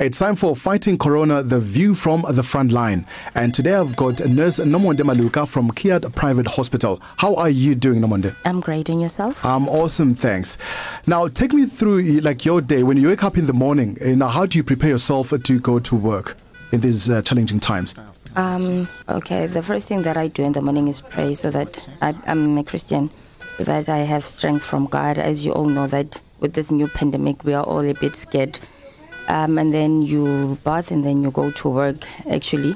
It's time for Fighting Corona, the view from the front line. And today I've got nurse Nomonde Maluka from Kiaat Private Hospital. How are you doing, Nomonde? I'm great. And yourself? I'm awesome, thanks. Now, take me through like your day. When you wake up in the morning, you know, how do you prepare yourself to go to work in these uh, challenging times? Um, okay, the first thing that I do in the morning is pray so that I, I'm a Christian, so that I have strength from God. As you all know, that with this new pandemic, we are all a bit scared um, and then you bath and then you go to work actually.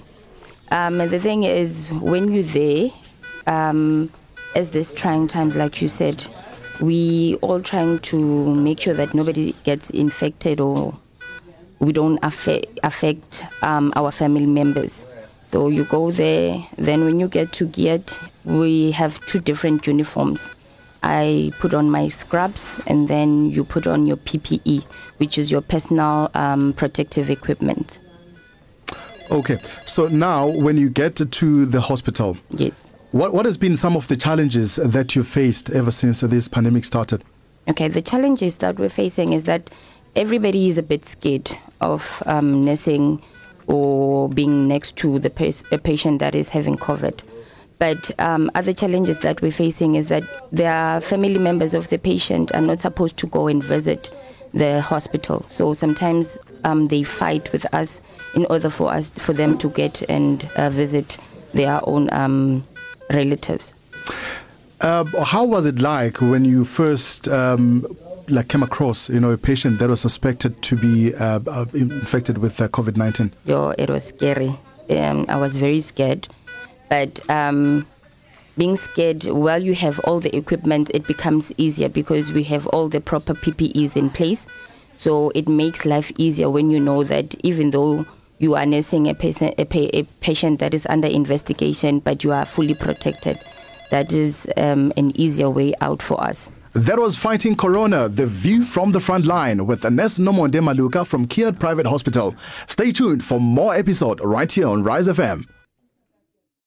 Um, and the thing is, when you're there, um, as this trying times, like you said, we all trying to make sure that nobody gets infected or we don't affect, affect um, our family members. So you go there, then when you get to Kiaat, we have two different uniforms. I put on my scrubs and then you put on your PPE, which is your personal um, protective equipment. Okay, so now when you get to the hospital, yes. what, what has been some of the challenges that you faced ever since this pandemic started? Okay, the challenges that we're facing is that everybody is a bit scared of um, nursing or being next to the a patient that is having COVID. But um, other challenges that we're facing is that their family members of the patient are not supposed to go and visit the hospital. So sometimes um, they fight with us in order for us for them to get and uh, visit their own um, relatives. Uh, how was it like when you first um, like came across you know a patient that was suspected to be uh, uh infected with uh, COVID nineteen? Yo, it was scary. Um, I was very scared but um, being scared while you have all the equipment it becomes easier because we have all the proper ppes in place so it makes life easier when you know that even though you are nursing a patient, a, pa- a patient that is under investigation but you are fully protected that is um, an easier way out for us that was Fighting Corona, the view from the front line with Ernest Nomonde Maluka from Kiaat Private Hospital. Stay tuned for more episode right here on Rise FM.